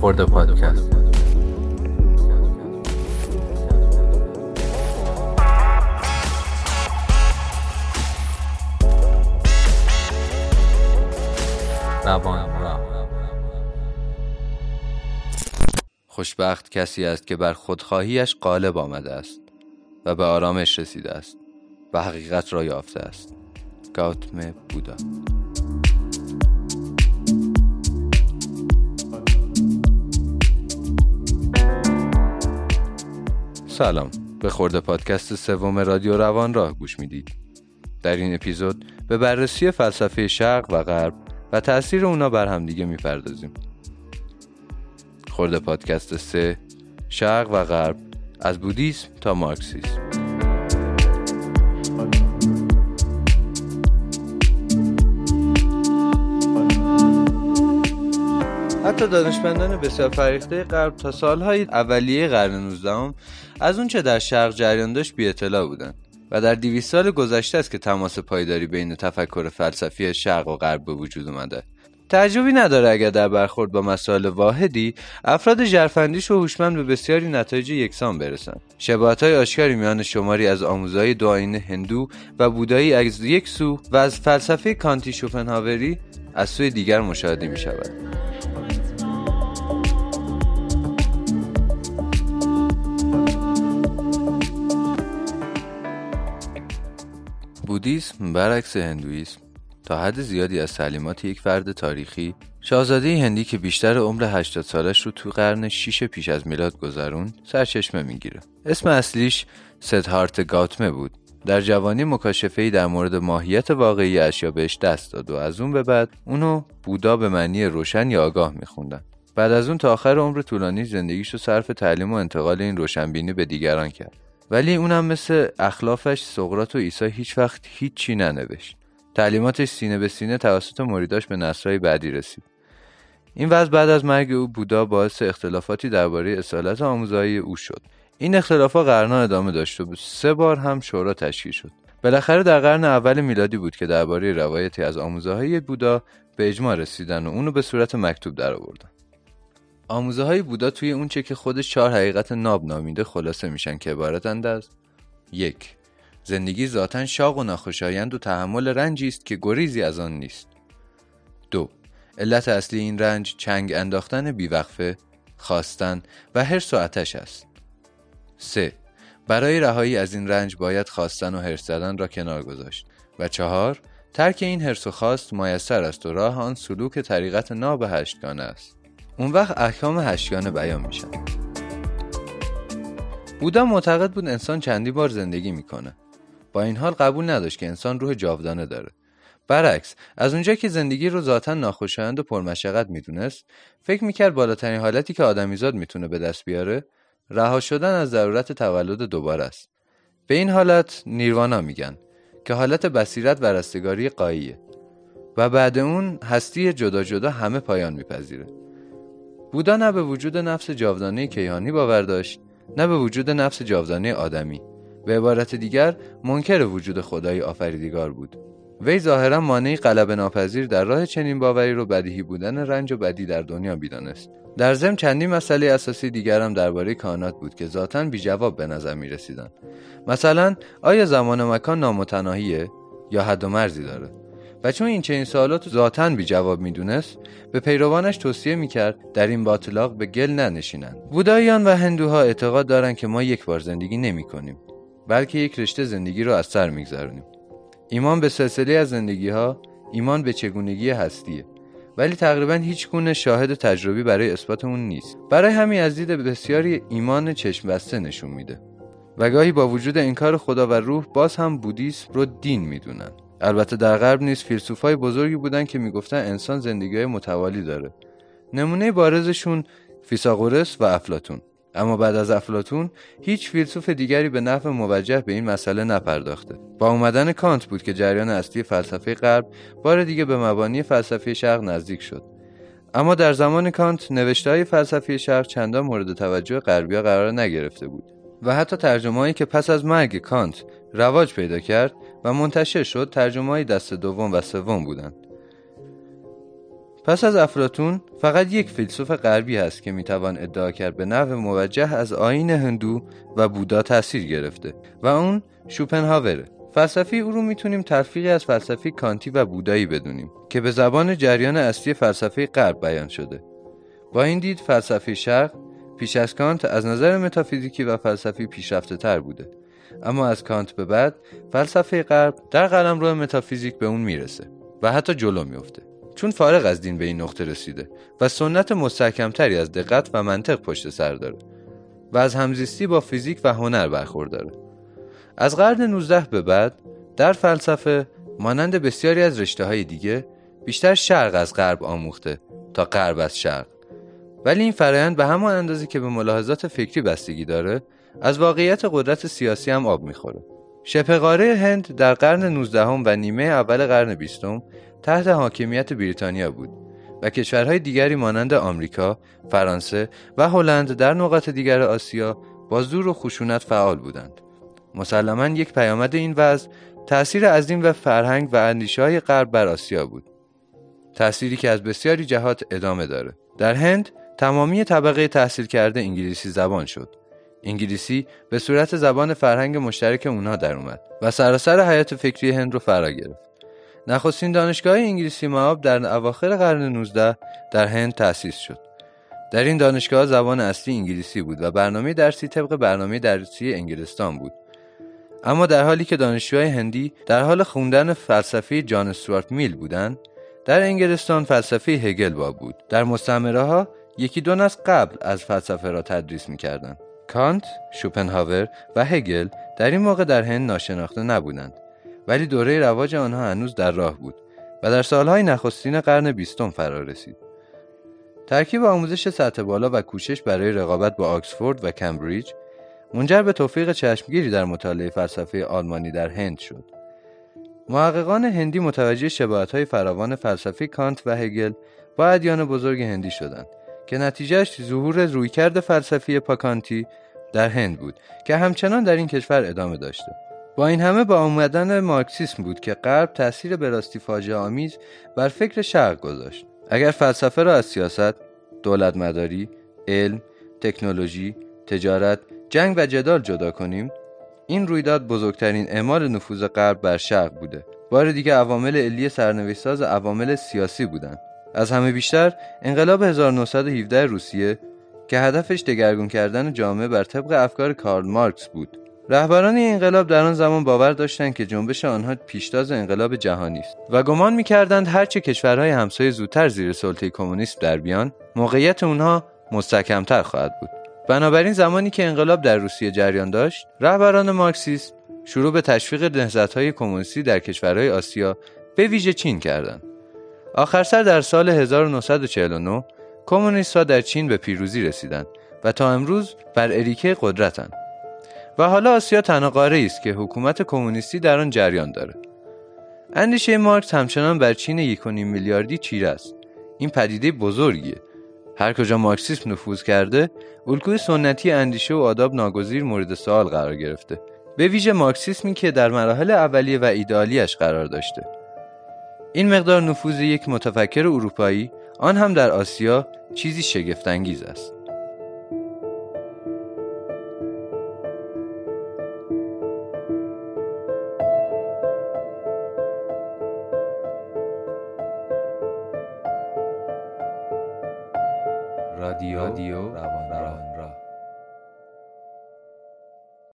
خورده پادکست خوشبخت کسی است که بر خودخواهیش غالب آمده است و به آرامش رسیده است و حقیقت را یافته است. گاتم بودا. سلام. به خورده پادکست سوم رادیو روان راه گوش می‌دید. در این اپیزود به بررسی فلسفه شرق و غرب و تاثیر اونا بر همدیگه می‌پردازیم. خورده پادکست سه شرق و غرب از بودیسم تا مارکسیسم. حتی دانشمندان بسیار فریخته غرب تا سالهای اولیه قرن 19 از اون چه در شرق جریان داشت بی اطلاع بودند و در 200 سال گذشته است که تماس پایداری بین تفکر فلسفی شرق و غرب به وجود اومده. تعجبی نداره اگر در برخورد با مسائل واحدی افراد جرفندیش و هوشمند به بسیاری نتایج یکسان برسند. شباهت های آشکاری میان شماری از آموزهای دو هندو و بودایی از یک سو و از فلسفه کانتی شوپنهاوری از سوی دیگر مشاهده می شود بودیسم برعکس هندویسم. تا حد زیادی از تعلیمات یک فرد تاریخی شاهزاده هندی که بیشتر عمر 80 سالش رو تو قرن 6 پیش از میلاد گذرون سرچشمه می‌گیره. اسم اصلیش سدهارت گاتمه بود. در جوانی مکاشفه در مورد ماهیت واقعی اشیا بهش دست داد و از اون به بعد اونو بودا به معنی روشن یا آگاه میخوندن. بعد از اون تا آخر عمر طولانی زندگیش رو صرف تعلیم و انتقال این روشنبینی به دیگران کرد. ولی اونم مثل اخلافش سقرات و عیسی هیچ وقت هیچی ننوشت. تعلیماتش سینه به سینه توسط مریداش به نسرای بعدی رسید. این وضع بعد از مرگ او بودا باعث اختلافاتی درباره اصالت آموزایی او شد. این اختلافات قرنا ادامه داشت و سه بار هم شورا تشکیل شد. بالاخره در قرن اول میلادی بود که درباره روایتی از آموزه های بودا به اجماع رسیدن و اونو به صورت مکتوب درآوردن. آموزه های بودا توی اونچه که خودش چهار حقیقت ناب نامیده خلاصه میشن که عبارتند از یک زندگی ذاتا شاق و ناخوشایند و تحمل رنجی است که گریزی از آن نیست. دو علت اصلی این رنج چنگ انداختن بیوقفه خواستن و حرس و آتش است. سه برای رهایی از این رنج باید خواستن و حرس زدن را کنار گذاشت. و چهار ترک این حرس و خواست میسر است و راه آن سلوک طریقت ناب هشتگانه است. اون وقت احکام هشتگانه بیان میشن. بودا معتقد بود انسان چندی بار زندگی می‌کنه. با این حال قبول نداشت که انسان روح جاودانه داره. برعکس از اونجا که زندگی رو ذاتا ناخوشایند و پرمشقت می‌دونست فکر می‌کرد بالاترین حالتی که آدمیزاد می‌تونه به دست بیاره رها شدن از ضرورت تولد دوباره است. به این حالت نیروانا میگن که حالت بصیرت و رستگاری قاییه و بعد اون هستی جدا جدا همه پایان میپذیره. بودا نه به وجود نفس جاودانه کیهانی باور داشت نه به وجود نفس جاودانه آدمی. به عبارت دیگر منکر وجود خدای آفریدگار بود. وی ظاهرا مانعی غلبه ناپذیر در راه چنین باوری رو بدیهی بودن رنج و بدی در دنیا بیدانست. در ضمن چندین مسئله اساسی دیگر هم درباره کائنات بود که ذاتا بی جواب به نظر می رسیدن. مثلا آیا زمان و مکان نامتناهیه یا حد و مرزی داره؟ و چون این چنین سوالات ذاتا بی جواب می‌دونست به پیروانش توصیه می‌کرد در این باطلاق به گل ننشینند. بوداییان و هندوها اعتقاد دارند که ما یک بار زندگی نمی کنیم بلکه یک رشته زندگی رو از سر میگذرونیم. ایمان به سلسله از زندگی ها ایمان به چگونگی هستیه. ولی تقریبا هیچ گونه شاهد تجربی برای اثبات اون نیست. برای همین از دید بسیاری ایمان چشم بسته نشون میده. و گاهی با وجود انکار خدا و روح باز هم بودیسم رو دین می‌دونن. البته در غرب نیز فیلسوفای بزرگی بودن که می‌گفتن انسان زندگی های متوالی داره. نمونه بارزشون فیساغورس و افلاتون اما بعد از افلاتون هیچ فیلسوف دیگری به نحو موجه به این مسئله نپرداخته. با اومدن کانت بود که جریان اصلی فلسفه غرب بار دیگه به مبانی فلسفه شرق نزدیک شد. اما در زمان کانت نوشته های فلسفی شرق چندان مورد توجه غربیا قرار نگرفته بود. و حتی ترجمه‌ای که پس از مرگ کانت رواج پیدا کرد و منتشر شد ترجمه های دست دوم و سوم بودند. پس از افلاتون فقط یک فیلسوف غربی هست که می‌توان ادعا کرد به نحو موجه از آین هندو و بودا تاثیر گرفته و اون شوپنهاوره فلسفی او رو می‌تونیم تلفیقی از فلسفی کانتی و بودایی بدونیم که به زبان جریان اصلی فلسفه غرب بیان شده. با این دید فلسفه شرق پیش از کانت از نظر متافیزیکی و فلسفی پیشرفته تر بوده. اما از کانت به بعد فلسفه غرب در قلمرو متافیزیک به اون می‌رسه و حتی جلو میفته. چون فارغ از دین به این نقطه رسیده و سنت مستحکمتری از دقت و منطق پشت سر داره و از همزیستی با فیزیک و هنر برخورداره از قرن 19 به بعد در فلسفه مانند بسیاری از رشته های دیگه بیشتر شرق از غرب آموخته تا غرب از شرق. ولی این فرایند به همان اندازه که به ملاحظات فکری بستگی داره از واقعیت قدرت سیاسی هم آب می‌خوره شبه هند در قرن 19 و نیمه اول قرن 20 تحت حاکمیت بریتانیا بود و کشورهای دیگری مانند آمریکا، فرانسه و هلند در نقاط دیگر آسیا با زور و خشونت فعال بودند. مسلما یک پیامد این وضع تأثیر عظیم و فرهنگ و اندیشه های غرب بر آسیا بود. تأثیری که از بسیاری جهات ادامه داره. در هند تمامی طبقه تحصیل کرده انگلیسی زبان شد. انگلیسی به صورت زبان فرهنگ مشترک اونها در اومد و سراسر حیات فکری هند رو فرا گرفت. نخستین دانشگاه انگلیسی معاب در اواخر قرن 19 در هند تأسیس شد. در این دانشگاه زبان اصلی انگلیسی بود و برنامه درسی طبق برنامه درسی انگلستان بود. اما در حالی که دانشجوهای هندی در حال خوندن فلسفه جان استوارت میل بودند، در انگلستان فلسفه هگل با بود. در مستعمره ها یکی دو نسل قبل از فلسفه را تدریس می‌کردند. کانت، شوپنهاور و هگل در این موقع در هند ناشناخته نبودند ولی دوره رواج آنها هنوز در راه بود و در سالهای نخستین قرن بیستم فرا رسید. ترکیب آموزش سطح بالا و کوشش برای رقابت با آکسفورد و کمبریج منجر به توفیق چشمگیری در مطالعه فلسفه آلمانی در هند شد. محققان هندی متوجه شباهت‌های فراوان فلسفه کانت و هگل با ادیان بزرگ هندی شدند که نتیجهش ظهور رویکرد فلسفی پاکانتی در هند بود که همچنان در این کشور ادامه داشته. با این همه با آمدن مارکسیسم بود که غرب تاثیر به راستی فاجعه آمیز بر فکر شرق گذاشت. اگر فلسفه را از سیاست دولت مداری علم تکنولوژی تجارت جنگ و جدال جدا کنیم این رویداد بزرگترین اعمال نفوذ غرب بر شرق بوده. بار دیگه عوامل علی سرنوشتساز عوامل سیاسی بودند. از همه بیشتر انقلاب 1917 روسیه که هدفش دگرگون کردن جامعه بر طبق افکار کارل مارکس بود. رهبران این انقلاب در آن زمان باور داشتند که جنبش آنها پیشتاز انقلاب جهانی است و گمان می‌کردند هرچه کشورهای همسایه زودتر زیر سلطه کمونیسم در بیان موقعیت اونها مستحکمتر خواهد بود. بنابراین زمانی که انقلاب در روسیه جریان داشت رهبران مارکسیست شروع به تشویق نهضت‌های کمونیستی در کشورهای آسیا به ویژه چین کردند. آخر سر در سال 1949 کمونیستها در چین به پیروزی رسیدند و تا امروز بر اریکه قدرتند. و حالا آسیا تنها است که حکومت کمونیستی در آن جریان داره. اندیشه مارکس همچنان بر چین 1.5 میلیاردی چیره است. این پدیده بزرگیه. هر کجا مارکسیسم نفوذ کرده الگوی سنتی اندیشه و آداب ناگزیر مورد سوال قرار گرفته. به ویژه مارکسیسمی که در مراحل اولیه و ایدالیش قرار داشته. این مقدار نفوذ یک متفکر اروپایی آن هم در آسیا چیزی شگفتانگیز است رادیو, رادیو روان, روان.